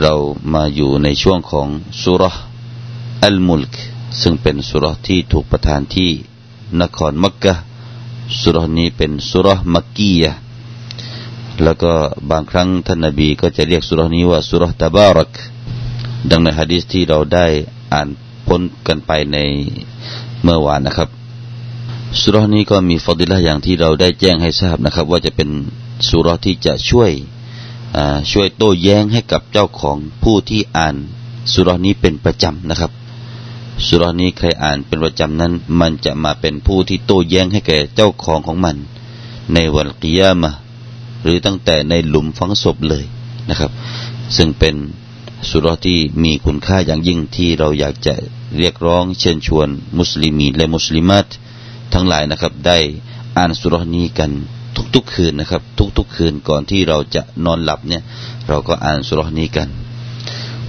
เรามาอยู่ในช่วงของสุรอัลมุลกซึ่งเป็นสุรที่ถูกประทานที่นครมักกะสุรนี้เป็นสุรมักกียะแล้วก็บางครั้งท่านนบีก็จะเรียกสุรนี้ว่าสุรตะบารัก ดังในฮะดีษที่เราได้อ่านพ้นกันไปในเมื่อวานนะครับสุรนี้ก็มีฟอดิละอย่างที่เราได้แจ้งให้ทราบนะครับ ว่าจะเป็นสุรที่จะช่วย ช่วยโต้แย้งให้กับเจ้าของผู้ที่อ่านสุรนี้เป็นประจำนะครับสุรนี้ใครอ่านเป็นประจำนั้น มันจะมาเป็นผู้ที่โต้แย้งให้แก่เจ้าของของมัน ในวันกิยามะหรือตั้งแต่ในหลุมฝังศพเลยนะครับ ซึ่งเป็นสุรที่มีคุณค่าอย่างยิ่งที่เราอยากจะเรียกร้องเชิญชวนมุสลิมีและมุสลิมัตทั้งหลายนะครับ ได้อ่านสุรนี้กัน ทุกๆคืนนะครับ ทุกๆคืนก่อนที่เราจะนอนหลับเนี่ย เราก็อ่านสุรนี้กัน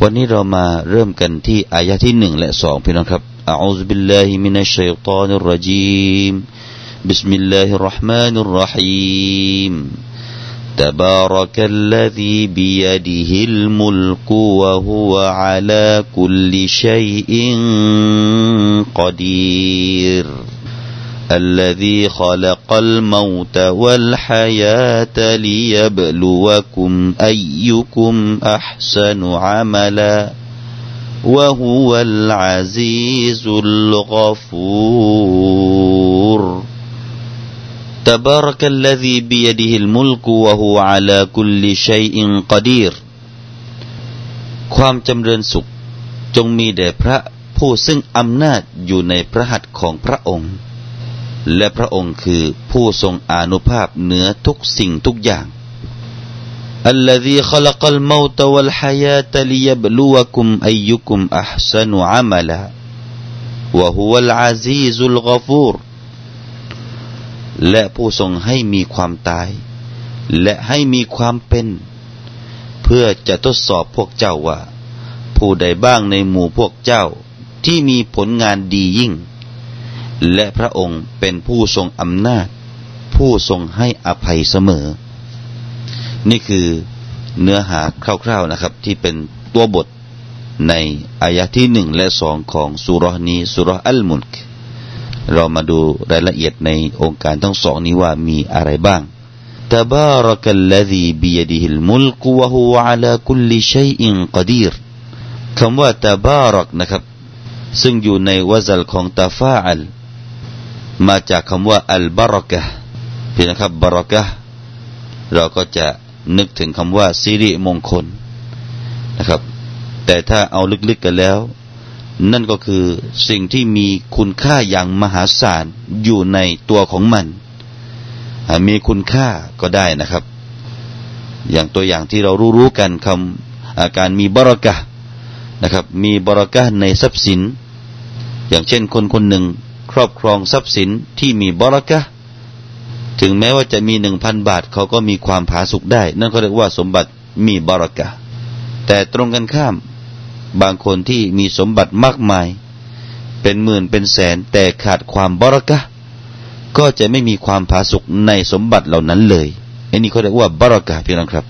วันนี้เรามาเริ่มกันที่อายะที่หนึ่งและสองพี่น้องครับอัลลอฮฺบิลลาฮิมินัชชัยฏานิรรจีม بسم الله الرحمن الرحيم تبارك الذي بيده الملك وهو على كل شيء قدير الذي خلق الموت والحياة ليبلوكم أيكم أحسن عملا وهو العزيز الغفور تبارك الذي بيده الملك وهو على كل شيء قدير ความจำเริญสุขจงมีแด่พระผู้ซึ่งอำนาจอยู่ในพระหัตถ์ของพระองค์ และพระองค์คือผู้ทรงอนุภาพเหนือทุกสิ่งทุกอย่าง الذي خلق الموت والحياة ليبلوكم أيكم أحسن عملا وهو العزيز الغفور และผู้ทรงให้มีความตาย และให้มีความเป็น เพื่อจะทดสอบพวกเจ้าว่า ผู้ใดบ้างในหมู่พวกเจ้าที่มีผลงานดียิ่ง และพระองค์เป็นผู้ทรงอำนาจ ผู้ทรงให้อภัยเสมอ นี่คือเนื้อหาคร่าวๆนะครับ ที่เป็นตัวบทในอายะที่หนึ่งและสองของสุรนี้สุรอัลมุนกเรามาดูรายละเอียดในองค์การทั้งสองนี้ว่ามีอะไรบ้าง تبارك الذي بيده الملك وهو على كل شيء قدير คำว่าตบารักนะครับ ซึ่งอยู่ในวซัลของตาฟาอัล มาจากคำว่าอัลบารอกะพี่นะครับบารอกะเราก็จะนึกถึงคำว่าสิริมงคลนะครับ แต่ถ้าเอาลึกๆกันแล้ว นั่นก็คือสิ่งที่มีคุณค่าอย่างมหาศาลอยู่ในตัวของมัน มีคุณค่าก็ได้นะครับ อย่างตัวอย่างที่เรารู้ๆกันคำอาการมีบารอกะนะครับ มีบารอกะในทรัพย์สิน อย่างเช่นคนคนหนึ่ง รอบครองทรัพย์สินที่มีบรักะถึงแม้ว่าจะมีหนึ่งพันบาทเขาก็มีความผาสุกได้ นั่นเขาเรียกว่าสมบัติมีบรักะแต่ตรงกันข้าม บางคนที่มีสมบัติมากมาย เป็นหมื่นเป็นแสนแต่ขาดความบรักะก็จะไม่มีความผาสุกในสมบัติเหล่านั้นเลยอันนี้เขาเรียกว่าบรักะพี่น้องครับ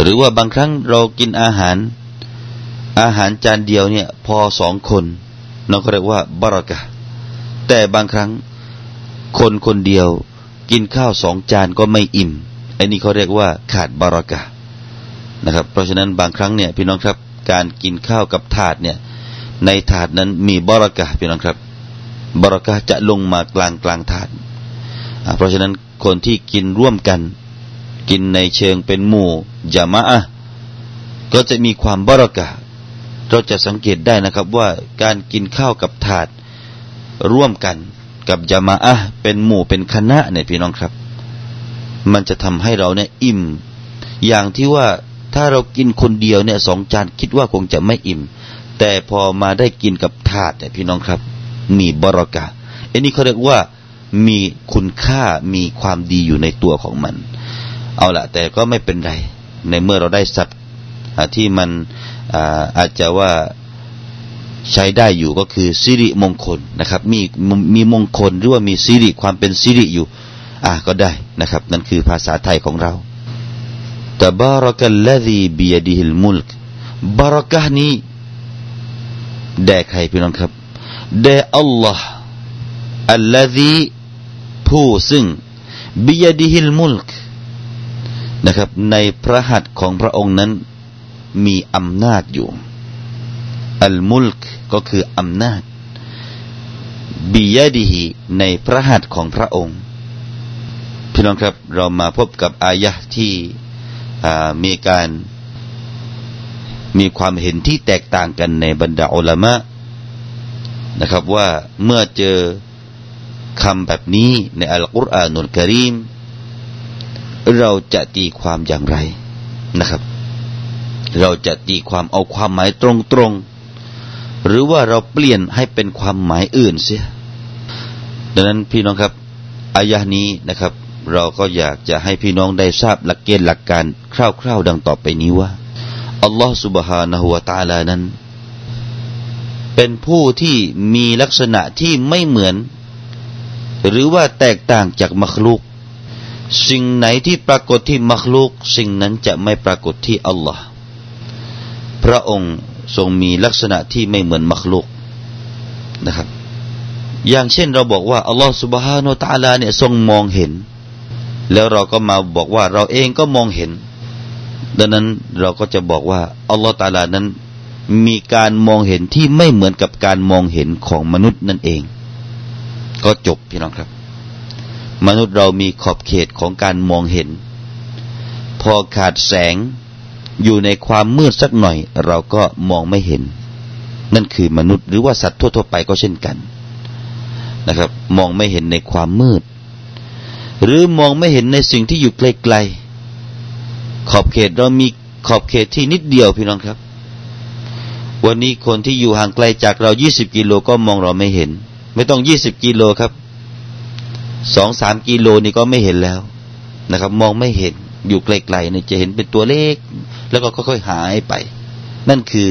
หรือว่าบางครั้งเรากินอาหาร อาหารจานเดียวเนี่ยพอสองคนนั่นเราเรียกว่าบรักะ แต่บางครั้ง คนคนเดียว กินข้าวสองจานก็ไม่อิ่มไอันนี้เขาเรียกว่าขาดบารากะนะครับ เพราะฉะนั้นบางครั้งเนี่ยพี่น้องครับ การกินข้าวกับถาดเนี่ย ในถาดนั้นมีบารากะพี่น้องครับบารากะจะลงมากลางกลางถาดเพราะฉะนั้นคนที่กินร่วมกัน กินในเชิงเป็นหมู่จามะก็จะมีความบารากะเราจะสังเกตได้นะครับว่าการกินข้าวกับถาด ร่วมกันกับจามาอะเป็นหมู่เป็นคณะเนี่ยพี่น้องครับ มันจะทำให้เราเนี่ยอิ่ม อย่างที่ว่าถ้าเรากินคนเดียวเนี่ยสองจานคิดว่าคงจะไม่อิ่ม แต่พอมาได้กินกับถาดเนี่ยพี่น้องครับ มีบรากาอันนี้เขาเรียกว่ามีคุณค่ามีความดีอยู่ในตัวของมัน เอาละแต่ก็ไม่เป็นไร ในเมื่อเราได้สัตว์ที่มันอาอาจจะว่า ใช้ได้อยู่ก็คือสิริมงคลนะครับ มีมีมงคลหรือว่ามีสิริความเป็นสิริอยู่ อ่าก็ได้นะครับ นั่นคือภาษาไทยของเราตบารักัลลซีบียดิฮิลมุลกบารักะนี้แด่ใครพี่น้องครับแด่อัลลอฮ์อัลลซีผู้ซึ่งบียดิฮิลมุลกนะครับ ในพระหัตถ์ของพระองค์นั้นมีอำนาจอยู่ อัลมุลกก็คืออำนาจบียดีฮีในพระหัตถ์ของพระองค์ พี่น้องครับเรามาพบกับอายะที่มีการมีความเห็นที่แตกต่างกันในบรรดาอัลมะนะครับว่าเมื่อเจอคำแบบนี้ในอัลกุรอานุลกรีมเราจะตีความอย่างไรนะครับ เราจะตีความเอาความหมายตรงๆ หรือว่าเราเปลี่ยนให้เป็นความหมายอื่นเสียดังนั้นพี่น้องครับอายะนี้นะครับ เราก็อยากจะให้พี่น้องได้ทราบหลักเกณฑ์หลักการคร่าว ๆ ดังต่อไปนี้ว่าอัลลอฮฺสุบฮานาหุวตาลานั้น เป็นผู้ที่มีลักษณะที่ไม่เหมือน หรือว่าแตกต่างจากมัคลุก สิ่งไหนที่ปรากฏที่มัคลุก สิ่งนั้นจะไม่ปรากฏที่อัลลอฮ์พระองค์ ทรงมีลักษณะที่ไม่เหมือนมักลุกนะครับ อย่างเช่นเราบอกว่าอัลลอฮฺสุบฮานาตะลาเนี่ยทรงมองเห็น แล้วเราก็มาบอกว่าเราเองก็มองเห็น ดังนั้นเราก็จะบอกว่าอัลลอฮฺตาลานั้น มีการมองเห็นที่ไม่เหมือนกับการมองเห็นของมนุษย์นั่นเอง ก็จบพี่น้องครับ มนุษย์เรามีขอบเขตของการมองเห็น พอขาดแสง อยู่ในความมืดสักหน่อย เราก็มองไม่เห็น นั่นคือมนุษย์หรือว่าสัตว์ทั่วๆไปก็เช่นกันนะครับ มองไม่เห็นในความมืด หรือมองไม่เห็นในสิ่งที่อยู่ไกลๆขอบเขตเรามีขอบเขตที่นิดเดียวพี่น้องครับ วันนี้คนที่อยู่ห่างไกลจากเรา 20 กิโลก็มองเราไม่เห็น ไม่ต้อง 20 กิโลครับสองสามกิโลนี่ก็ไม่เห็นแล้วนะครับ มองไม่เห็นอยู่ไกลๆเนี่ยจะเห็นเป็นตัวเลข แล้วก็ค่อยๆหายไป นั่นคือ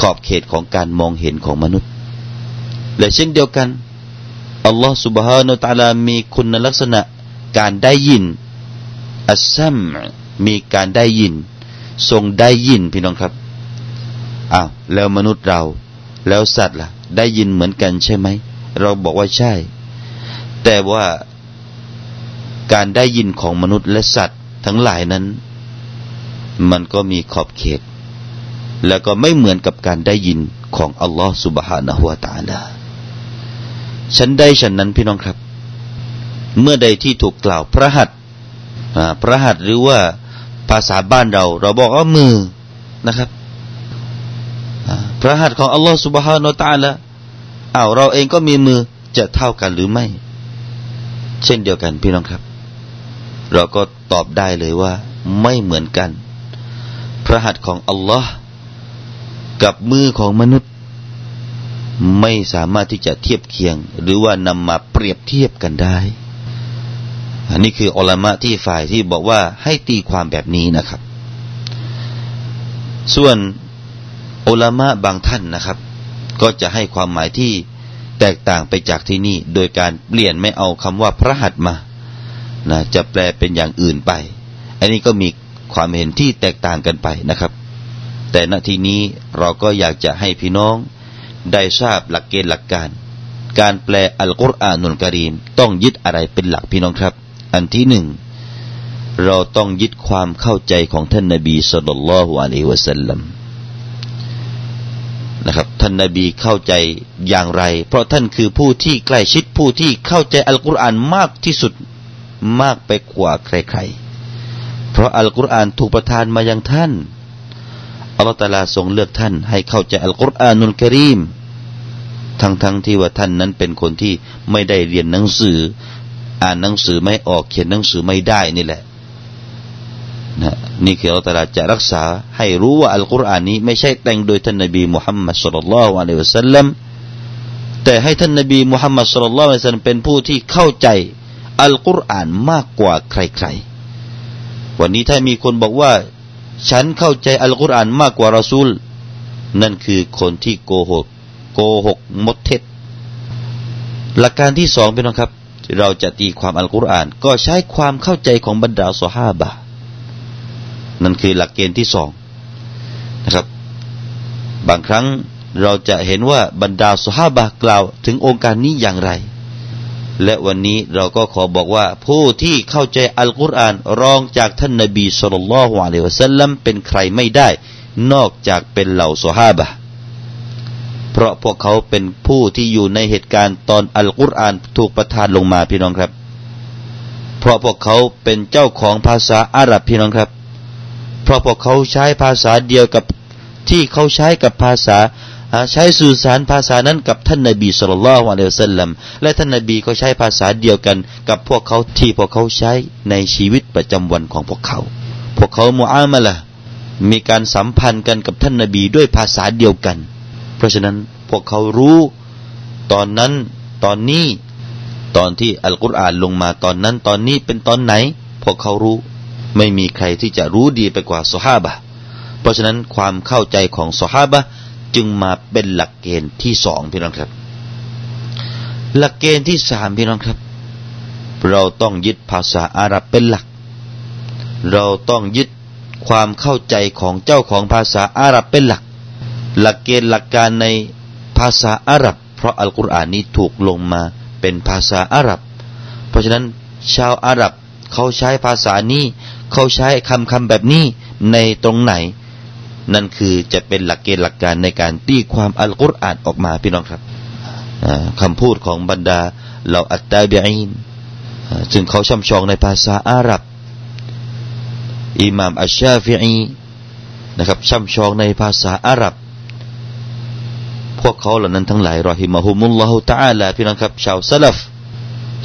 ขอบเขตของการมองเห็นของมนุษย์ และเช่นเดียวกันอัลลอฮฺ سبحانه และ تعالى มีคุณลักษณะการได้ยินอัสซัมมีการได้ยิน ทรงได้ยินพี่น้องครับอ้าวแล้วมนุษย์เรา แล้วสัตว์ล่ะ ได้ยินเหมือนกันใช่ไหม เราบอกว่าใช่ แต่ว่าการได้ยินของมนุษย์และสัตว์ทั้งหลายนั้น มันก็มีขอบเขต แล้วก็ไม่เหมือนกับการได้ยินของอัลลอฮฺสุบฮานะฮุวาตาลาฉันได้ฉันนั้นพี่น้องครับ เมื่อใดที่ถูกกล่าวพระหัตพระหัตหรือว่าภาษาบ้านเรา เราบอกว่ามือนะครับพระหัตของอัลลอฮฺสุบฮานาตาละอ้าวเราเองก็มีมือจะเท่ากันหรือไม่ เช่นเดียวกันพี่น้องครับ เราก็ตอบได้เลยว่า ไม่เหมือนกัน พระหัตถ์ของอัลลอฮ์กับมือของมนุษย์ ไม่สามารถที่จะเทียบเคียง หรือว่านำมาเปรียบเทียบกันได้ อันนี้คืออัลมะที่ฝ่ายที่บอกว่าให้ตีความแบบนี้นะครับ ส่วนอัลมะบางท่านนะครับ ก็จะให้ความหมายที่แตกต่างไปจากที่นี่ โดยการเปลี่ยนไม่เอาคำว่าพระหัตมานะจะแปลเป็นอย่างอื่นไป อันนี้ก็มี ความเห็นที่แตกต่างกันไปนะครับ แต่ณทีนี้เราก็อยากจะให้พี่น้องได้ทราบหลักเกณฑ์หลักการ การแปลอัลกุรอานุลกรีมต้องยึดอะไรเป็นหลักพี่น้องครับ อันที่หนึ่งเราต้องยึดความเข้าใจของท่านนบีสุลต่านละฮ์อะลัยวะสัลลัมนะครับท่านนบีเข้าใจอย่างไร เพราะท่านคือผู้ที่ใกล้ชิดผู้ที่เข้าใจอัลกุรอานมากที่สุดมากไปกว่าใครๆ เพราะอัลกุรอานถูกประทานมายังท่านอัลลอฮฺตาลาทรงเลือกท่าน ให้เข้าใจอัลกุรอานุลกรีมทั้งๆทที่ว่าท่านนั้นเป็นคนที่ไม่ได้เรียนหนังสือ อ่านหนังสือไม่ออกเขียนหนังสือไม่ได้นี่แหละนะนี่คืออัลตลาจะรักษาให้รู้ว่าอัลกุรอานนี้ไม่ใช่แต่งโดยท่านนบีมุฮัมมัดสุลลัลลอฮุอะลัยฮิวะสัลลัมแต่ให้ท่านนบีมุฮัมมัดสุลลัลลอฮุอะลัยวะสัลลัมเป็นผู้ที่เข้าใจอัลกุรอานมากกว่าใครๆ วันนี้ถ้ามีคนบอกว่า ฉันเข้าใจอัลกุรอานมากกว่า รอซูล นั่นคือคนที่โกหก โกหกมดเท็จ หลักการที่สองเป็นนะครับ เราจะตีความอัลกุรอาน ก็ใช้ความเข้าใจของบรรดาสฮาบะนั่นคือหลักเกณฑ์ที่สองนะครับ บางครั้งเราจะเห็นว่าบรรดาสฮาบะกล่าวถึงองค์การนี้อย่างไร และวันนี้เราก็ขอบอกว่า ผู้ที่เข้าใจอัลกุรอานรองจากท่านนบีสุลต่านละฮ์อะลัยวะสัลลัมเป็นใครไม่ได้ นอกจากเป็นเหล่าสฮาบะเพราะพวกเขาเป็นผู้ที่อยู่ในเหตุการณ์ตอนอัลกุรอานถูกประทานลงมาพี่น้องครับ เพราะพวกเขาเป็นเจ้าของภาษาอาหรับพี่น้องครับ เพราะพวกเขาใช้ภาษาเดียวกับที่เขาใช้กับภาษา ใช้สื่อสารภาษานั้นกับท่านนบีสุลต่านละฮ์อะลัยฮิสัลลัมและท่านนบีก็ใช้ภาษาเดียวกันกับพวกเขาที่พวกเขาใช้ในชีวิตประจำวันของพวกเขา พวกเขามุอามะละมีการสัมพันธ์กันกับท่านนบีด้วยภาษาเดียวกัน เพราะฉะนั้นพวกเขารู้ตอนนั้นตอนนี้ตอนที่อัลกุรอานลงมาตอนนั้นตอนนี้เป็นตอนไหน พวกเขารู้ไม่มีใครที่จะรู้ดีไปกว่าสฮาบะเพราะฉะนั้นความเข้าใจของสฮาบะ จึงมาเป็นหลักเกณฑ์ที่สองพี่น้องครับ หลักเกณฑ์ที่สามพี่น้องครับ เราต้องยึดภาษาอาหรับเป็นหลัก เราต้องยึดความเข้าใจของเจ้าของภาษาอาหรับเป็นหลัก หลักเกณฑ์หลักการในภาษาอาหรับ เพราะอัลกุรอานนี้ถูกลงมาเป็นภาษาอาหรับ เพราะฉะนั้นชาวอาหรับเขาใช้ภาษานี้ เขาใช้คำคำแบบนี้ในตรงไหน นั่นคือจะเป็นหลักเกณฑ์หลักการในการตีความอัลกุรอานออกมาพี่น้องครับคำพูดของบรรดาเหล่าอัตตาบีอินซึ่งเขาช่ำชองในภาษาอาหรับอิหม่ามอัชชาฟิอีนะครับช่ำชองในภาษาอาหรับ พวกเขาเหล่านั้นทั้งหลายรอฮิมะฮุมุลลอฮุตะอาลาพี่น้องครับ ชาวซาลฟ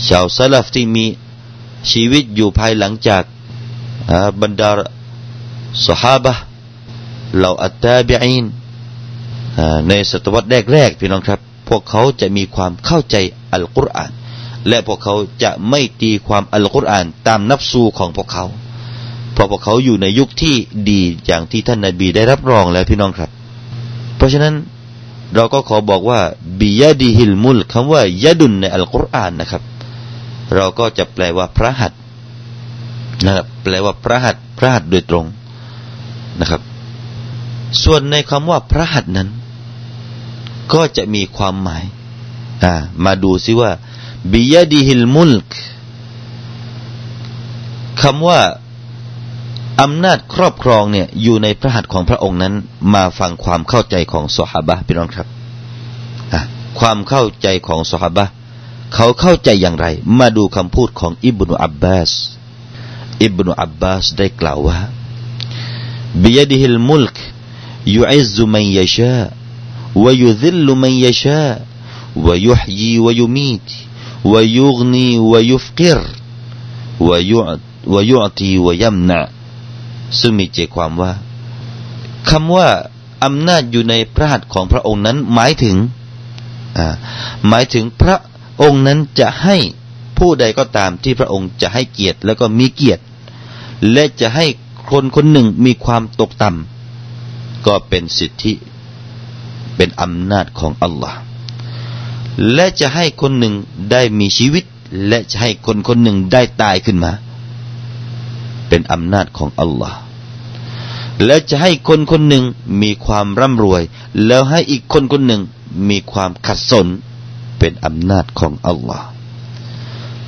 ชาวซาลฟที่มีชีวิตอยู่ภายหลังจากบรรดาสหาบะ เหล่าอัตตาบีอินในศตวรรษแรกๆพี่น้องครับ พวกเขาจะมีความเข้าใจอัลกุรอาน และพวกเขาจะไม่ตีความอัลกุรอานตามนับสูของพวกเขาเพราะพวกเขาอยู่ในยุคที่ดีอย่างที่ท่านนาบีได้รับรองแล้วพี่น้องครับ เพราะฉะนั้นเราก็ขอบอกว่าบิยาดีฮิลมุลคำว่ายะดุนในอัลกุรอานนะครับ เราก็จะแปลว่าพระหัตนะครับแปลว่าพระหัตพระหัตโดยตรงนะครับ ส่วนในคำว่าพระหัตนั้น ก็จะมีความหมายอ่ามาดูซิว่าบิยดิฮิลมุลกคำว่าอำนาจครอบครองเนี่ยอยู่ในพระหัตถ์ของพระองค์นั้น มาฟังความเข้าใจของสหบะพี่น้องครับ ความเข้าใจของสหบะเขาเข้าใจอย่างไร มาดูคำพูดของอิบนุอับบาส อิบนุอับบาสได้กล่าวว่าบิยดิฮิลมุลก يعز من يشاء ويذل من يشاء ويحيي ويميت ويغني ويفقر ويعطي ويمنع ซึ่งมีใจความว่าคำว่าอำนาจอยู่ในพระหัตถ์ของพระองค์นั้นหมายถึงหมายถึงพระองค์นั้นจะให้ผู้ใดก็ตามที่พระองค์จะให้เกียรติแล้วก็มีเกียรติและจะให้คนคนหนึ่งมีความตกต่ำ ก็เป็นสิทธิเป็นอำนาจของอัลลอฮ์และจะให้คนหนึ่งได้มีชีวิต และจะให้คนคนหนึ่งได้ตายขึ้นมา เป็นอำนาจของอัลลอฮ์และจะให้คนคนหนึ่งมีความร่ำรวย แล้วให้อีกคนคนหนึ่งมีความขัดสน เป็นอำนาจของอัลลอฮ์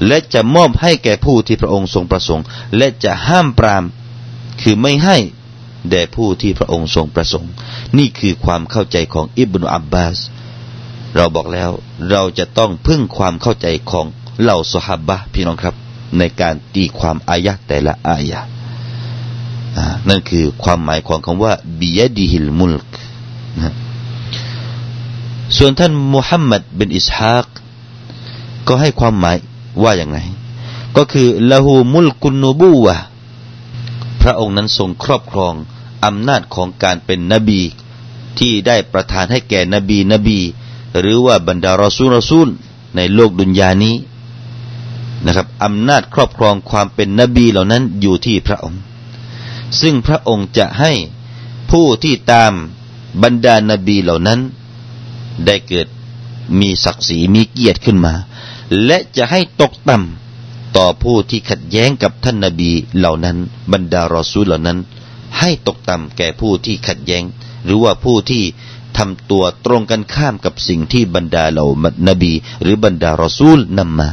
และจะมอบให้แก่ผู้ที่พระองค์ทรงประสงค์ และจะห้ามปราม คือไม่ให้ แด่ผู้ที่พระองค์ทรงประสงค์ นี่คือความเข้าใจของอิบนุอับบาส เราบอกแล้วเราจะต้องพึ่งความเข้าใจของเหล่าสหบะพี่น้องครับ ในการตีความอายะแต่ละอายะนั่นคือความหมายของคำว่าบียดีฮิลมุลกส่วนท่านมุฮัมมัดบินอิสฮาก ก็ให้ความหมายว่าอย่างไร ก็คือละหูมุลกุนนูบูวะพระองค์นั้นทรงครอบครอง อำนาจของการเป็นนบี ที่ได้ประทานให้แก่นบีนบี หรือว่าบรรดารอซูลรอซูลในโลกดุนยานี้นะครับอำนาจครอบครองความเป็นนบีเหล่านั้นอยู่ที่พระองค์ ซึ่งพระองค์จะให้ผู้ที่ตามบรรดานาบีเหล่านั้น ได้เกิดมีศักดิ์ศรีมีเกียรติขึ้นมา และจะให้ตกต่ำต่อผู้ที่ขัดแย้งกับท่านนาบีเหล่านั้น บรรดารอซูลเหล่านั้น ให้ตกต่ำแก่ผู้ที่ขัดแย้ง หรือว่าผู้ที่ทำตัวตรงกันข้ามกับสิ่งที่บรรดาเหล่านบี หรือบรรดารอซูลนำมา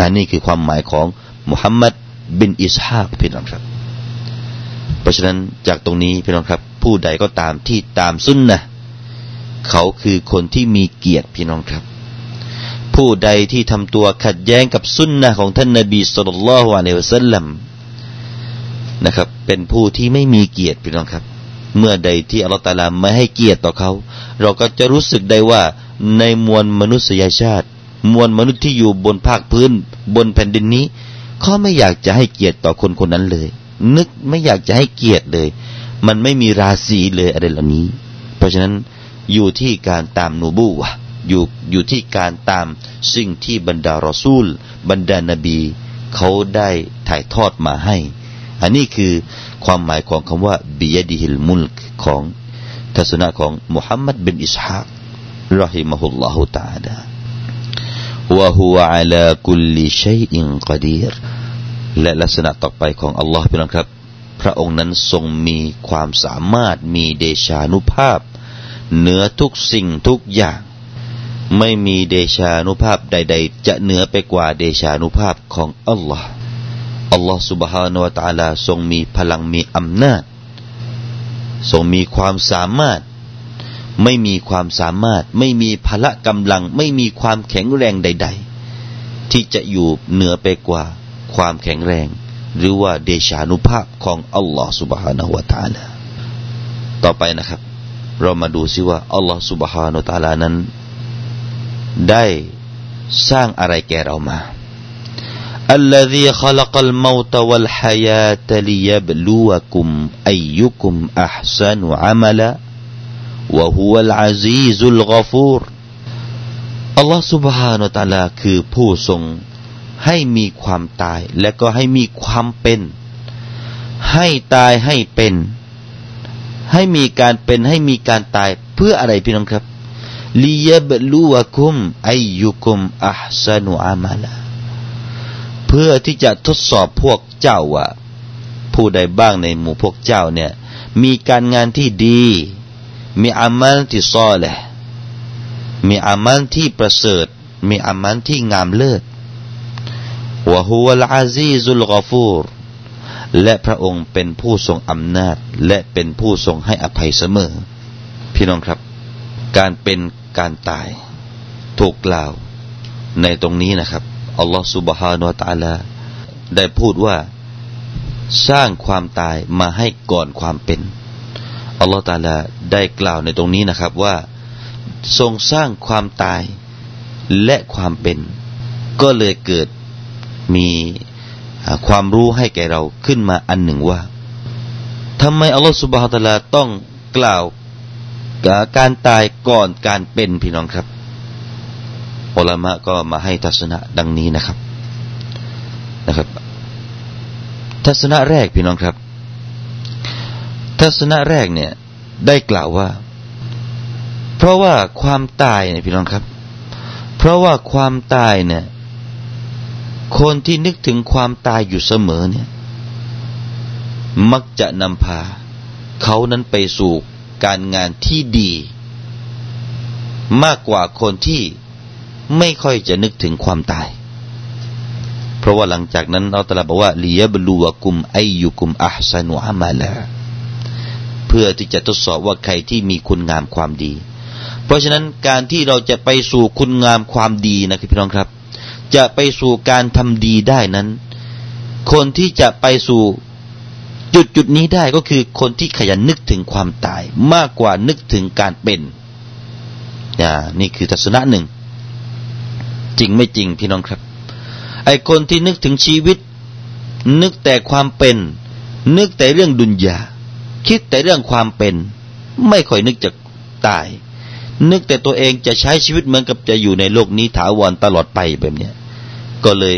อันนี้คือความหมายของมุฮัมมัดบินอิสฮากพี่น้องครับ เพราะฉะนั้นจากตรงนี้พี่น้องครับ ผู้ใดก็ตามที่ตามสุนนะเขาคือคนที่มีเกียรติพี่น้องครับ ผู้ใดที่ทำตัวขัดแย้งกับสุนนะของท่านนบีสุลต่านละฮ์อะลัยวะสัลลัม นะครับ เป็นผู้ที่ไม่มีเกียรติพี่น้องครับ เมื่อใดที่อัลลอฮฺตาลาไม่ให้เกียรติต่อเขา เราก็จะรู้สึกได้ว่าในมวลมนุษยชาติ มวลมนุษย์ที่อยู่บนภาคพื้น บนแผ่นดินนี้เขาไม่อยากจะให้เกียรติต่อคนคนนั้นเลย นึกไม่อยากจะให้เกียรติเลย มันไม่มีราศีเลยอะไรเหล่านี้ เพราะฉะนั้นอยู่ที่การตามนูบูวะอยู่อยู่ที่การตามสิ่งที่บรรดารอซูล บรรดานบี เขาได้ถ่ายทอดมาให้ อันนี้คือความหมายของคำว่าบิยดิฮิลมุลกของทัศนะของมุฮัมมัดบินอิสฮากรอฮิมะฮุลลอฮุตาลาวะฮุวะอัลาคุลิชัยอินกดีรและลักษณะต่อไปของอัลลอฮ์พี่น้องครับ พระองค์นั้นทรงมีความสามารถมีเดชานุภาพ เหนือทุกสิ่งทุกอย่าง ไม่มีเดชานุภาพใด ๆ จะเหนือไปกว่าเดชานุภาพของอัลลอฮ์ อัลลอฮ์ سبحانه และ تعالى ทรงมีพลังมีอำนาจ ทรงมีความสามารถไม่มีความสามารถไม่มีพละกำลังไม่มีความแข็งแรงใด ๆ ที่จะอยู่เหนือไปกว่าความแข็งแรง หรือว่าเดชานุภาพของอัลลอฮฺ سبحانه และ تعالى ต่อไปนะครับ เรามาดูซิว่าอัลลอฮฺ سبحانه และ تعالى นั้น ได้สร้างอะไรแก่เรามา الذي خلق الموت والحياة ليبلوكم أيكم أحسن عملا وهو العزيز الغفور อัลลอฮฺ سبحانه และ تعالى คือผู้ทรงให้มีความตาย และก็ให้มีความเป็น ให้ตายให้เป็น ให้มีการเป็นให้มีการตายเพื่ออะไรพี่น้องครับลียบลูวะคุมอายุคุมอัพสนุอามาลา เพื่อที่จะทดสอบพวกเจ้าว่าผู้ใดบ้างในหมู่พวกเจ้าเนี่ย มีการงานที่ดี มีอามัลที่ซอเลยมีอามัลที่ประเสริฐ มีอามัลที่งามเลิศวะฮุวลอาซีซุลกอฟูรและพระองค์เป็นผู้ทรงอำนาจ และเป็นผู้ทรงให้อภัยเสมอ พี่น้องครับ การเป็นการตาย ถูกกล่าวในตรงนี้นะครับ อัลลอฮฺสุบฮานาตาลาได้พูดว่าสร้างความตายมาให้ก่อนความเป็นอัลลอฮฺตาลาได้กล่าวในตรงนี้นะครับว่า ทรงสร้างความตายและความเป็น ก็เลยเกิดมีความรู้ให้แก่เราขึ้นมาอันหนึ่งว่าทำไมอัลลอฮฺสุบฮฺตาลาต้องกล่าวการตายก่อนการเป็นพี่น้องครับ อัลามะก็มาให้ทัศนะดังนี้นะครับนะครับ ทัศนะแรกพี่น้องครับ ทัศนะแรกเนี่ย ได้กล่าวว่า เพราะว่าความตายเนี่ยพี่น้องครับ เพราะว่าความตายเนี่ย คนที่นึกถึงความตายอยู่เสมอเนี่ย มักจะนำพา เขานั้นไปสู่การงานที่ดี มากกว่าคนที่ ไม่ค่อยจะนึกถึงความตาย เพราะว่าหลังจากนั้นเราตรัสบอกว่าลียบลูวกุมไอยุกุมอัพสนุอามาลาเพื่อที่จะทดสอบว่าใครที่มีคุณงามความดี เพราะฉะนั้นการที่เราจะไปสู่คุณงามความดีนะครับพี่น้องครับ จะไปสู่การทำดีได้นั้น คนที่จะไปสู่จุดจุดนี้ได้ก็คือคนที่ขยันนึกถึงความตาย มากกว่านึกถึงการเป็นนี่คือทัศนะหนึ่ง จริงไม่จริงพี่น้องครับ ไอคนที่นึกถึงชีวิต นึกแต่ความเป็น นึกแต่เรื่องดุนยาคิดแต่เรื่องความเป็น ไม่ค่อยนึกจะตาย นึกแต่ตัวเองจะใช้ชีวิตเหมือนกับจะอยู่ในโลกนี้ถาวรตลอดไปแบบเนี้ยก็เลย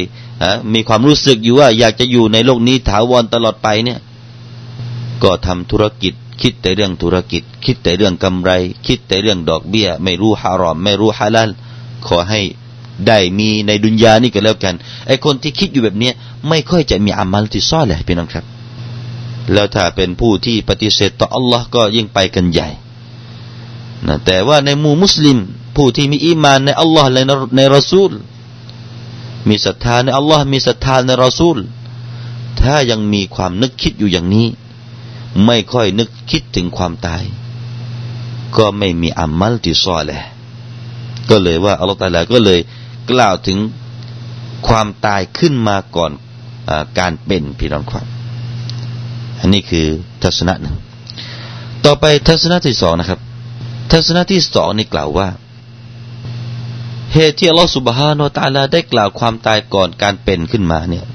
มีความรู้สึกอยู่ว่าอยากจะอยู่ในโลกนี้ถาวรตลอดไปเนี่ย ก็ทำธุรกิจ คิดแต่เรื่องธุรกิจ คิดแต่เรื่องกำไร คิดแต่เรื่องดอกเบี้ย ไม่รู้ฮารอม ไม่รู้ฮาลาลขอให้ ได้มีในดุนยานี่ก็แล้วกันไอคนที่คิดอยู่แบบเนี้ยไม่ค่อยจะมีอามัลที่ซ่อเลยพี่น้องครับ แล้วถ้าเป็นผู้ที่ปฏิเสธต่ออัลลอฮ์ก็ยิ่งไปกันใหญ่นะแต่ว่าในหมู่มุสลิม ผู้ที่มีอีมานในอัลลอฮ์และในรอซูล มีศรัทธาในอัลลอฮ์มีศรัทธาในรอซูล ถ้ายังมีความนึกคิดอยู่อย่างนี้ ไม่ค่อยนึกคิดถึงความตาย ก็ไม่มีอามัลที่ซ่อเลยก็เลยว่าอัลลอฮ์ตาลาก็เลย กล่าวถึงความตายขึ้นมาก่อนอการเป็นพี่น้องครับ อันนี้คือทัศนะหนึ่งต่อไปทัศนะที่สองนะครับ ทัศนะที่สองนี่กล่าวว่า เหตุที่อัลลอฮฺสุบฮานาตาลาได้กล่าวความตายก่อนการเป็นขึ้นมาเนี่ย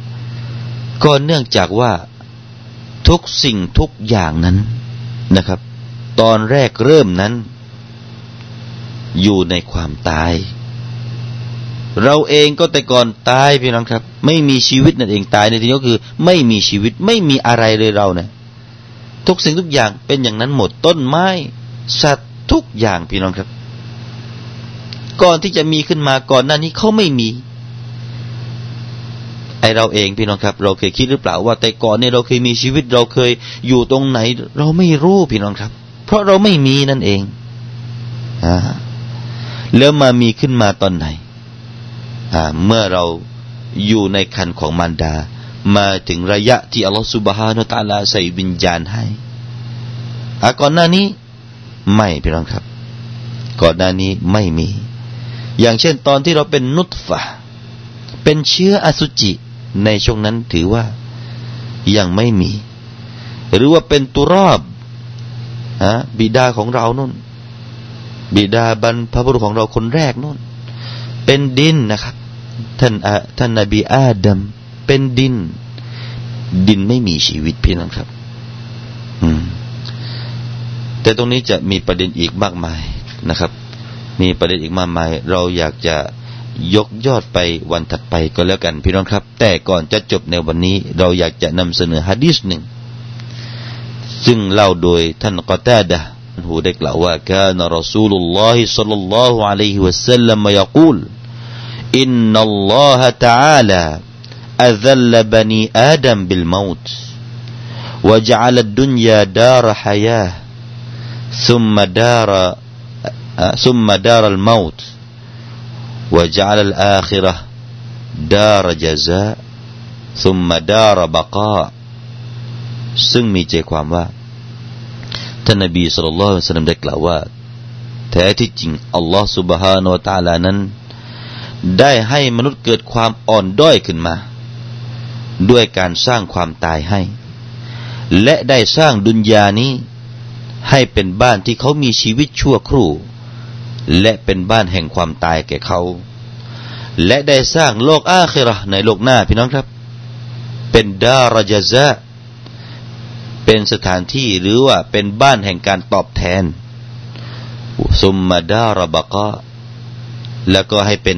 ก็เนื่องจากว่าทุกสิ่งทุกอย่างนั้นนะครับ ตอนแรกเริ่มนั้น อยู่ในความตาย เราเองก็แต่ก่อนตายพี่น้องครับ ไม่มีชีวิตนั่นเองตายในที่นี้ก็คือ ไม่มีชีวิตไม่มีอะไรเลยเราเนี่ยทุกสิ่งทุกอย่างเป็นอย่างนั้นหมดต้นไม้สัตว์ทุกอย่างพี่น้องครับ ก่อนที่จะมีขึ้นมาก่อนหน้านี้เขาไม่มี ไอเราเองพี่น้องครับ เราเคยคิดหรือเปล่าว่าแต่ก่อนเนี่ยเราเคยมีชีวิตเราเคยอยู่ตรงไหน เราไม่รู้พี่น้องครับ เพราะเราไม่มีนั่นเองอ่าแล้วมามีขึ้นมาตอนไหน เมื่อเราอยู่ในคันของมารดา มาถึงระยะที่อัลลอฮฺสุบฮานุตาลาใส่วิญญาณให้อาก่อนหน้านี้ไม่พี่น้องครับ ก่อนหน้านี้ไม่มี อย่างเช่นตอนที่เราเป็นนุตฟะเป็นเชื้ออสุจิในช่วงนั้นถือว่ายังไม่มี หรือว่าเป็นตุรอบฮะบิดาของเรานุ่น บิดาบรรพบุรุษของเราคนแรกนุ่น เป็นดินนะครับ ท่านท่านนบีอาดัมเป็นดิน ดินไม่มีชีวิตพี่น้องครับแต่ตรงนี้จะมีประเด็นอีกมากมายนะครับ มีประเด็นอีกมากมาย เราอยากจะยกยอดไปวันถัดไปก็แล้วกันพี่น้องครับ แต่ก่อนจะจบในวันนี้ เราอยากจะนำเสนอฮะดิษหนึ่ง ซึ่งเล่าโดยท่านกอตาดะหูได้กล่าวว่าการรอสูลุลลอฮิสัลลัลลอฮุอะลัยฮิวะสัลลัมยากูล إن الله تعالى أذل بني آدم بالموت وجعل الدنيا دار حياة ثم دار ثم دار الموت وجعل الآخرة دار جزاء ثم دار بقاء ซึ่งมีใจความว่าท่านนบีสุลต่านได้กล่าวว่าแท้ที่จริงอัลลอฮฺ سبحانه และ تعالى นั้น ได้ให้มนุษย์เกิดความอ่อนด้อยขึ้นมา ด้วยการสร้างความตายให้ และได้สร้างดุนยานี้ ให้เป็นบ้านที่เขามีชีวิตชั่วครู่ และเป็นบ้านแห่งความตายแก่เขา และได้สร้างโลกอาคิรในโลกหน้าพี่น้องครับ เป็นดารจซะเป็นสถานที่หรือว่าเป็นบ้านแห่งการตอบแทนซุมมาดารบกะแล้วก็ให้เป็น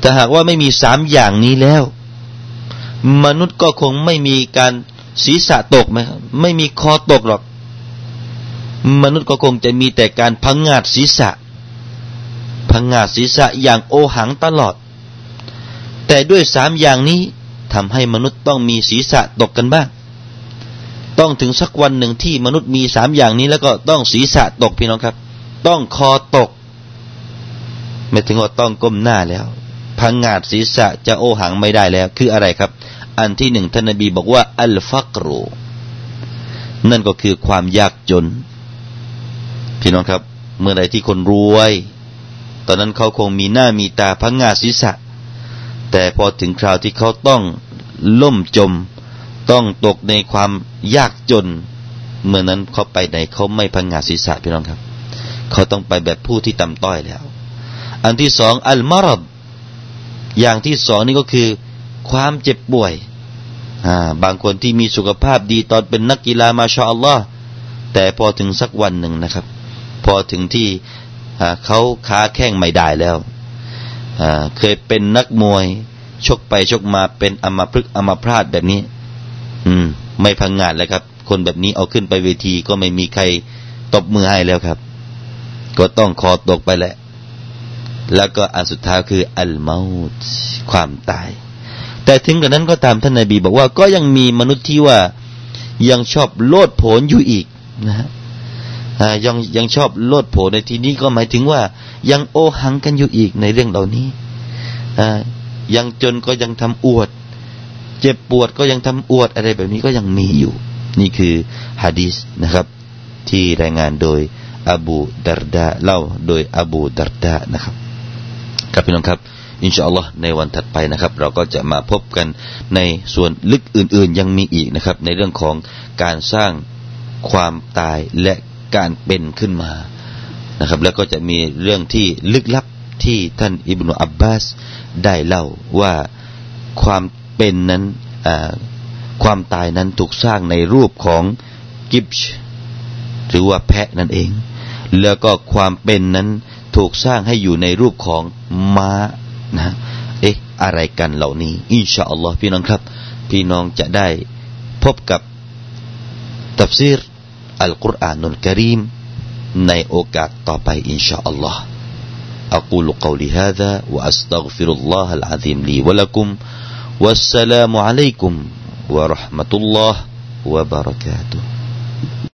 แต่หากว่าไม่มีสามอย่างนี้แล้ว มนุษย์ก็คงไม่มีการศีรษะตกไหมครับไม่มีคอตกหรอก มนุษย์ก็คงจะมีแต่การพังงาดศีรษะ พังงาดศีรษะอย่างโอหังตลอด แต่ด้วยสามอย่างนี้ทำให้มนุษย์ต้องมีศีรษะตกกันบ้าง ต้องถึงสักวันหนึ่งที่มนุษย์มีสามอย่างนี้แล้วก็ต้องศีรษะตกพี่น้องครับ ต้องคอตก ไม่ถึงว่าต้องก้มหน้าแล้ว พังงาดศีรษะจะโอหังไม่ได้แล้ว คืออะไรครับ อันที่หนึ่งท่านนบีบอกว่า อัลฟักรูนั่นก็คือความยากจน พี่น้องครับ เมื่อใดที่คนรวย ตอนนั้นเขาคงมีหน้ามีตาพังงาศีรษะ แต่พอถึงคราวที่เขาต้องล่มจม ต้องตกในความยากจน เมื่อนั้นเขาไปไหนเขาไม่พังงาศีรษะพี่น้องครับ เขาต้องไปแบบผู้ที่ต่ำต้อยแล้ว อันที่สองอัลมารด อย่างที่สองนี่ก็คือ ความเจ็บป่วยบางคนที่มีสุขภาพดีตอนเป็นนักกีฬามาชาอัลลอฮ์แต่พอถึงสักวันหนึ่งนะครับ พอถึงที่เขาค้าแข้งไม่ได้แล้วเคยเป็นนักมวย ชกไปชกมาเป็นอมาพฤกอมาพราดแบบนี้ อืม ไม่พังงาดเลยครับ คนแบบนี้เอาขึ้นไปเวทีก็ไม่มีใครตบมือให้แล้วครับ ก็ต้องคอตกไปแหละ แล้วก็อันสุดท้ายคืออัลมาตความตาย แต่ถึงกระนั้นก็ตามท่านนบีบอกว่าก็ยังมีมนุษย์ที่ว่ายังชอบโลดโผนอยู่อีกนะฮะยังยังชอบโลดโผนในที่นี้ก็หมายถึงว่า ยังโอหังกันอยู่อีกในเรื่องเหล่านี้ยังจนก็ยังทำอวด เจ็บปวดก็ยังทำอวดอะไรแบบนี้ก็ยังมีอยู่ นี่คือฮะดีษนะครับ ที่รายงานโดยอบูดารดาเล่าโดยอบูดารดานะครับ ครับพี่น้องครับ อินชาอัลลอฮ์ในวันถัดไปนะครับ เราก็จะมาพบกันในส่วนลึกอื่นๆยังมีอีกนะครับ ในเรื่องของการสร้างความตายและการเป็นขึ้นมานะครับ แล้วก็จะมีเรื่องที่ลึกลับที่ท่านอิบนุอับบาสได้เล่าว่าความเป็นนั้นความตายนั้นถูกสร้างในรูปของกิบชหรือว่าแพะนั่นเอง แล้วก็ความเป็นนั้น ถูกสร้างให้อยู่ในรูปของม้านะเอ๊ะอะไรกันเหล่านี้อินชาอัลลอฮ์พี่น้องครับ พี่น้องจะได้พบกับตัฟซีรอัลกุรอานุลกิริมในโอกาสต่อไปอินชาอัลลอฮ์ أقول قولي هذا وأستغفر الله العظيم لي ولكم والسلام عليكم ورحمة الله وبركاته